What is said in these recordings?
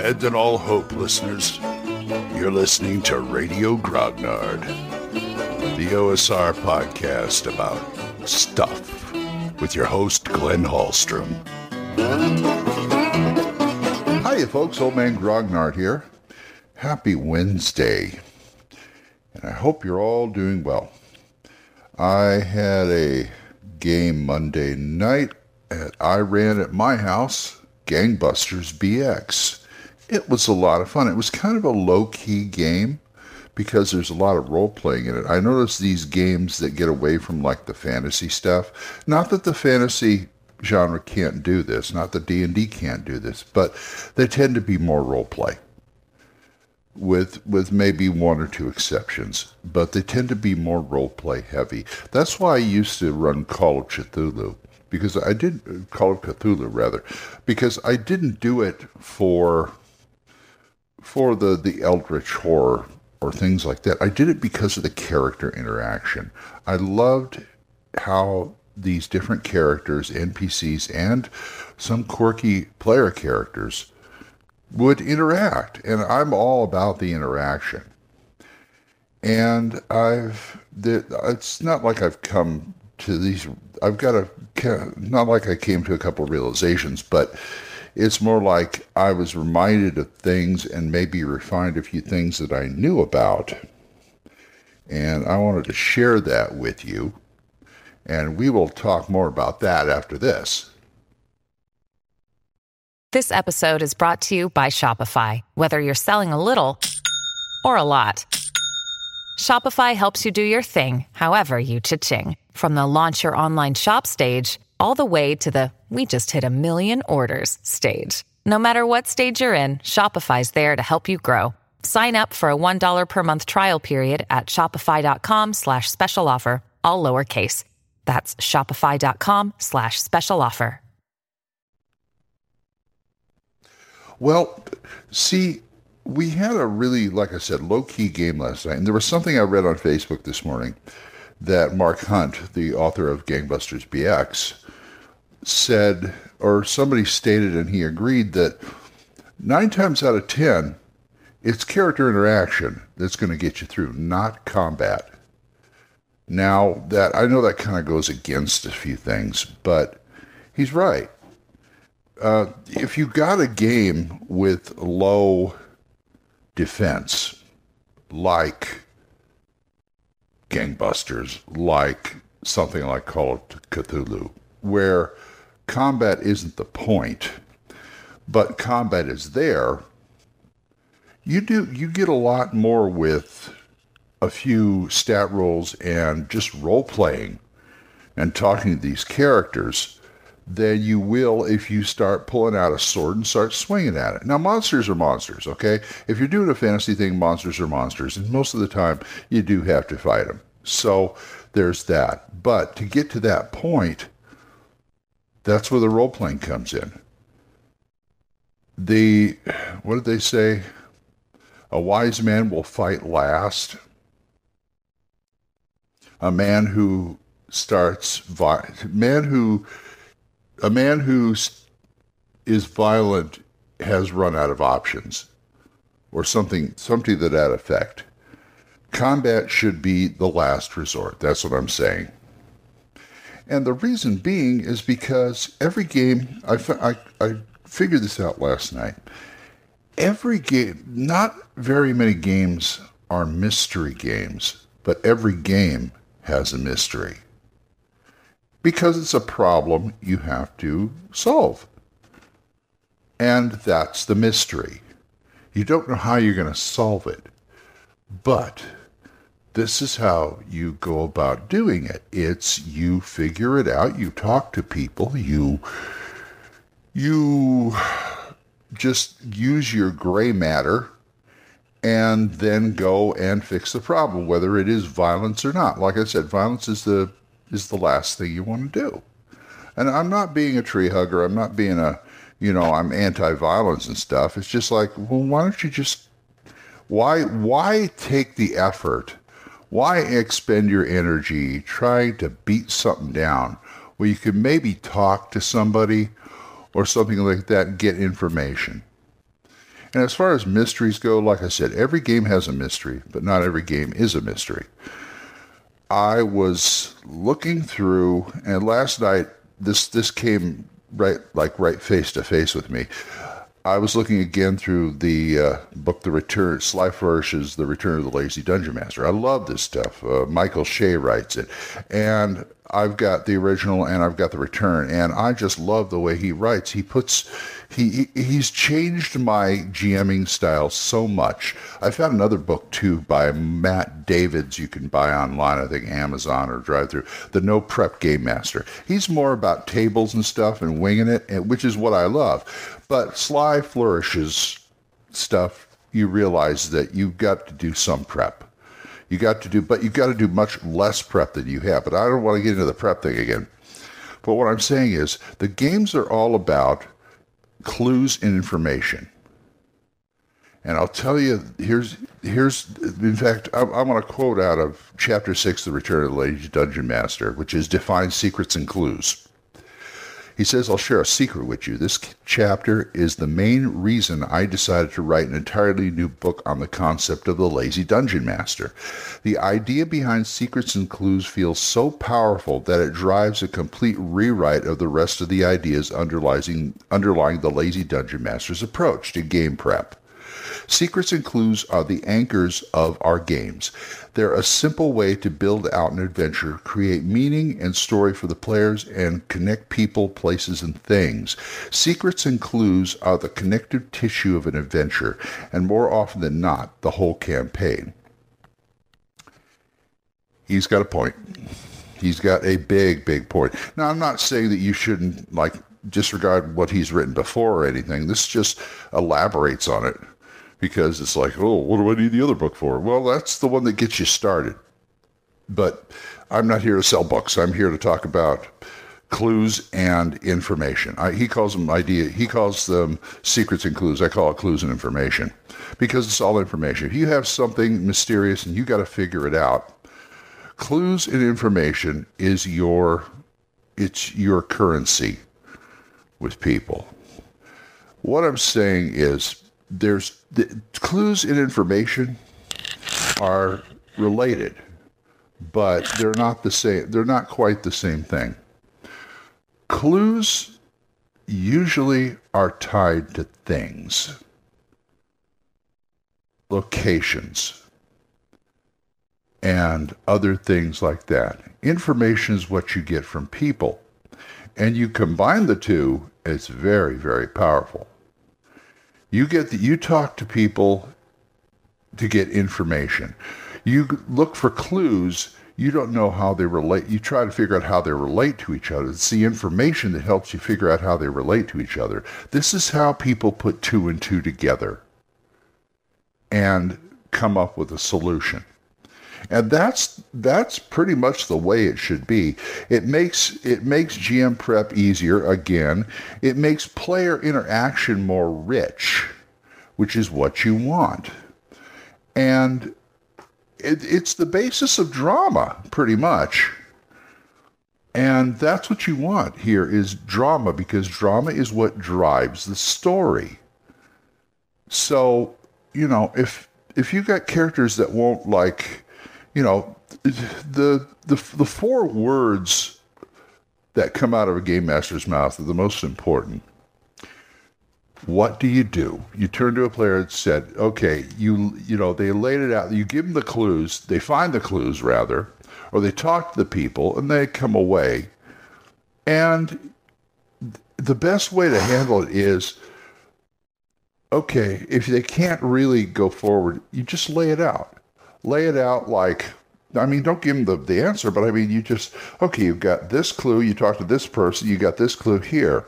Abandon all hope, listeners. You're listening to Radio Grognard, the OSR podcast about stuff with your host, Glenn Hallstrom. Hiya, folks. Old Man Grognard here. Happy Wednesday. And I hope you're all doing well. I had a game Monday night at I ran at my house, Gangbusters BX. It was a lot of fun. It was kind of a low key game because there's a lot of role playing in it. I notice these games that get away from like the fantasy stuff. Not that the fantasy genre can't do this, not that D&D can't do this, but they tend to be more role play. With with maybe one or two exceptions, but they tend to be more role play heavy. That's why I used to run Call of Cthulhu because I did Call of Cthulhu rather because I didn't do it for for the the eldritch horror or things like that. I did it because of the character interaction. I loved how these different characters, NPCs, and some quirky player characters would interact, and I'm all about the interaction. And I've, it's not like I've come to these. I've got a not like I came to a couple of realizations, but it's more like I was reminded of things and maybe refined a few things that I knew about. And I wanted to share that with you. And we will talk more about that after this. This episode is brought to you by Shopify. Whether you're selling a little or a lot, Shopify helps you do your thing, however you cha-ching. From the launch your online shop stage all the way to the we just hit a million orders stage. No matter what stage you're in, Shopify's there to help you grow. Sign up for a $1 per month trial period at shopify.com slash special offer, all lowercase. That's shopify.com slash special offer. Well, see, we had a really, like I said, low key game last night. And there was something I read on Facebook this morning that Mark Hunt, the author of Gangbusters BX, said, or somebody stated, and he agreed that nine times out of ten, it's character interaction that's going to get you through, not combat. Now that I know that kind of goes against a few things, but he's right. Uh, if you got a game with low defense, like gangbusters, like something like Call of Cthulhu, where combat isn't the point, but combat is there. You do you get a lot more with a few stat rolls and just role playing and talking to these characters than you will if you start pulling out a sword and start swinging at it. Now, monsters are monsters, okay? If you're doing a fantasy thing, monsters are monsters, and most of the time you do have to fight them. So there's that. But to get to that point, that's where the role playing comes in. The, what did they say? A wise man will fight last a man who starts man who a man who is violent has run out of options or something something to that effect. Combat should be the last resort. That's what i'm saying. And the reason being is because every game i, I, I figured this out last night. Every game not very many games are mystery games but every game has a mystery because it's a problem you have to solve. And that's the mystery. You don't know how you're going to solve it, but this is how you go about doing it. It's you figure it out, you talk to people, you you just use your gray matter and then go and fix the problem, whether it is violence or not. Like I said, violence is the is the last thing you want to do. And I'm not being a tree hugger. I'm not being a, you know, I'm anti-violence and stuff. It's just like, well, why don't you just, why, why take the effort? Why expend your energy trying to beat something down where you could maybe talk to somebody or something like that get information? And as far as mysteries go, like I said, every game has a mystery, but not every game is a mystery. I was looking through, and last night this this came right like right face to face with me. I was looking again through the uh, book, The Return, Sly Flourish's The Return of the Lazy Dungeon Master. I love this stuff. Uh, Michael Shea writes it. And I've got the original and I've got the return. And I just love the way he writes. He puts, he, he he's changed my GMing style so much. I found another book too by Matt Davids you can buy online, I think Amazon or drive through, The No Prep Game Master. He's more about tables and stuff and winging it, which is what I love. But Sly Flourish's stuff, you realize that you've got to do some prep. You got to do, but you've got to do much less prep than you have. But I don't want to get into the prep thing again. But what I'm saying is the games are all about clues and information. And I'll tell you, here's here's in fact, I'm, I'm going to quote out of chapter six, "The Return of the Lazy Dungeon Master," which is define secrets and clues. He says, I'll share a secret with you. This chapter is the main reason I decided to write an entirely new book on the concept of the lazy dungeon master. The idea behind secrets and clues feels so powerful that it drives a complete rewrite of the rest of the ideas underlying, the lazy dungeon master's approach to game prep. Secrets and clues are the anchors of our games. They're a simple way to build out an adventure, create meaning and story for the players, and connect people, places, and things. Secrets and clues are the connective tissue of an adventure, and more often than not, the whole campaign. He's got a point. He's got a big, big point. Now, I'm not saying that you shouldn't, like, disregard what he's written before or anything. This just elaborates on it because it's like, oh, what do I need the other book for? Well, that's the one that gets you started. But I'm not here to sell books. I'm here to talk about clues and information. I, he calls them idea. He calls them secrets and clues. I call it clues and information because it's all information. If you have something mysterious and you got to figure it out, clues and information is your it's your currency with people. What I'm saying is there's the clues and information are related, but they're not the same. They're not quite the same thing. Clues usually are tied to things, locations, and other things like that. Information is what you get from people. And you combine the two, it's very, very powerful. You get that you talk to people to get information. You look for clues. You don't know how they relate. You try to figure out how they relate to each other. It's the information that helps you figure out how they relate to each other. This is how people put two and two together and come up with a solution. And that's that's pretty much the way it should be. It makes it makes GM prep easier again. It makes player interaction more rich, which is what you want. And it, it's the basis of drama, pretty much. And that's what you want here is drama because drama is what drives the story. So, you know, if if you got characters that won't like you know, the the the four words that come out of a game master's mouth are the most important. What do you do? You turn to a player and said, "Okay, you you know they laid it out. You give them the clues. They find the clues rather, or they talk to the people and they come away. And the best way to handle it is." Okay, if they can't really go forward, you just lay it out lay it out like I mean, don't give them the, the answer, but I mean, you just, okay, you've got this clue, you talk to this person, you got this clue here.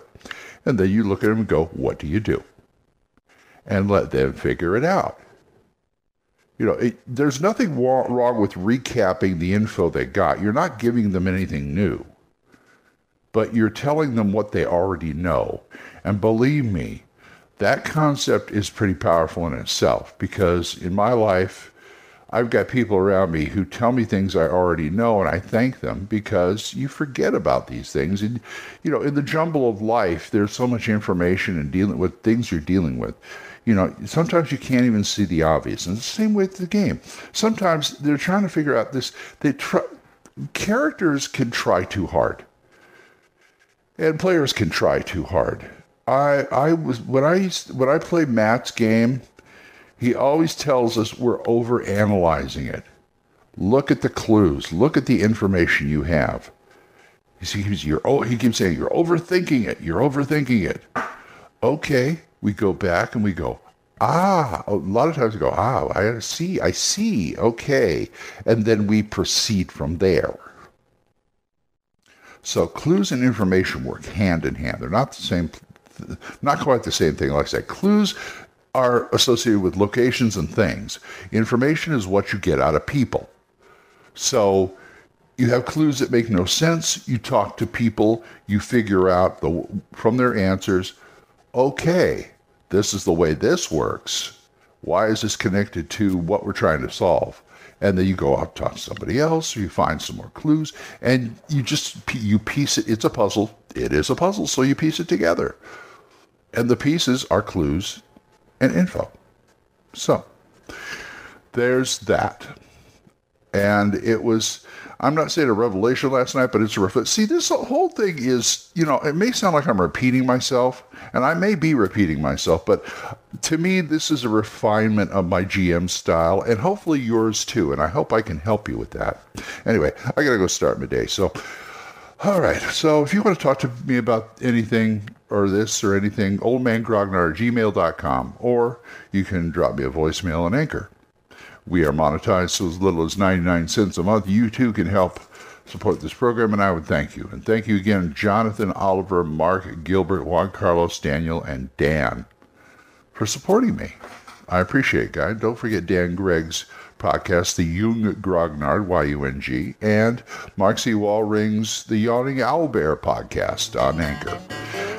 And then you look at them and go, what do you do? And let them figure it out. You know, it, there's nothing wrong with recapping the info they got. You're not giving them anything new, but you're telling them what they already know. And believe me, that concept is pretty powerful in itself because in my life, I've got people around me who tell me things I already know, and I thank them because you forget about these things. And, you know, in the jumble of life, there's so much information and dealing with things you're dealing with. You know, sometimes you can't even see the obvious. And the same with the game. Sometimes they're trying to figure out this. They try, characters can try too hard, and players can try too hard. I I was when I when I play Matt's game, he always tells us we're overanalyzing it. Look at the clues. Look at the information you have. He keeps, you're, he keeps saying, You're overthinking it. You're overthinking it. Okay. We go back and we go, Ah, a lot of times we go, Ah, I see. I see. Okay. And then we proceed from there. So clues and information work hand in hand. They're not the same, not quite the same thing. Like I said, clues are associated with locations and things. Information is what you get out of people. So you have clues that make no sense. You talk to people, you figure out the, from their answers, okay, this is the way this works. Why is this connected to what we're trying to solve? And then you go out talk to somebody else, you find some more clues, and you just you piece it. It's a puzzle. It is a puzzle, so you piece it together, and the pieces are clues and info. So there's that, and it was I'm not saying a revelation last night, but it's a reflection. See, this whole thing is, you know, it may sound like I'm repeating myself, and I may be repeating myself, but to me, this is a refinement of my GM style, and hopefully yours too. And I hope I can help you with that. Anyway, I got to go start my day. So, all right. So, if you want to talk to me about anything or this or anything, oldmangrognard at gmail.com, or you can drop me a voicemail on Anchor. We are monetized so as little as 99 cents a month. You too can help support this program, and I would thank you. And thank you again, Jonathan, Oliver, Mark, Gilbert, Juan Carlos, Daniel, and Dan for supporting me. I appreciate it, guys. Don't forget Dan Gregg's podcast, The Yung Grognard, Y-U-N-G, and Mark C. Wallring's The Yawning Owlbear podcast on Anchor.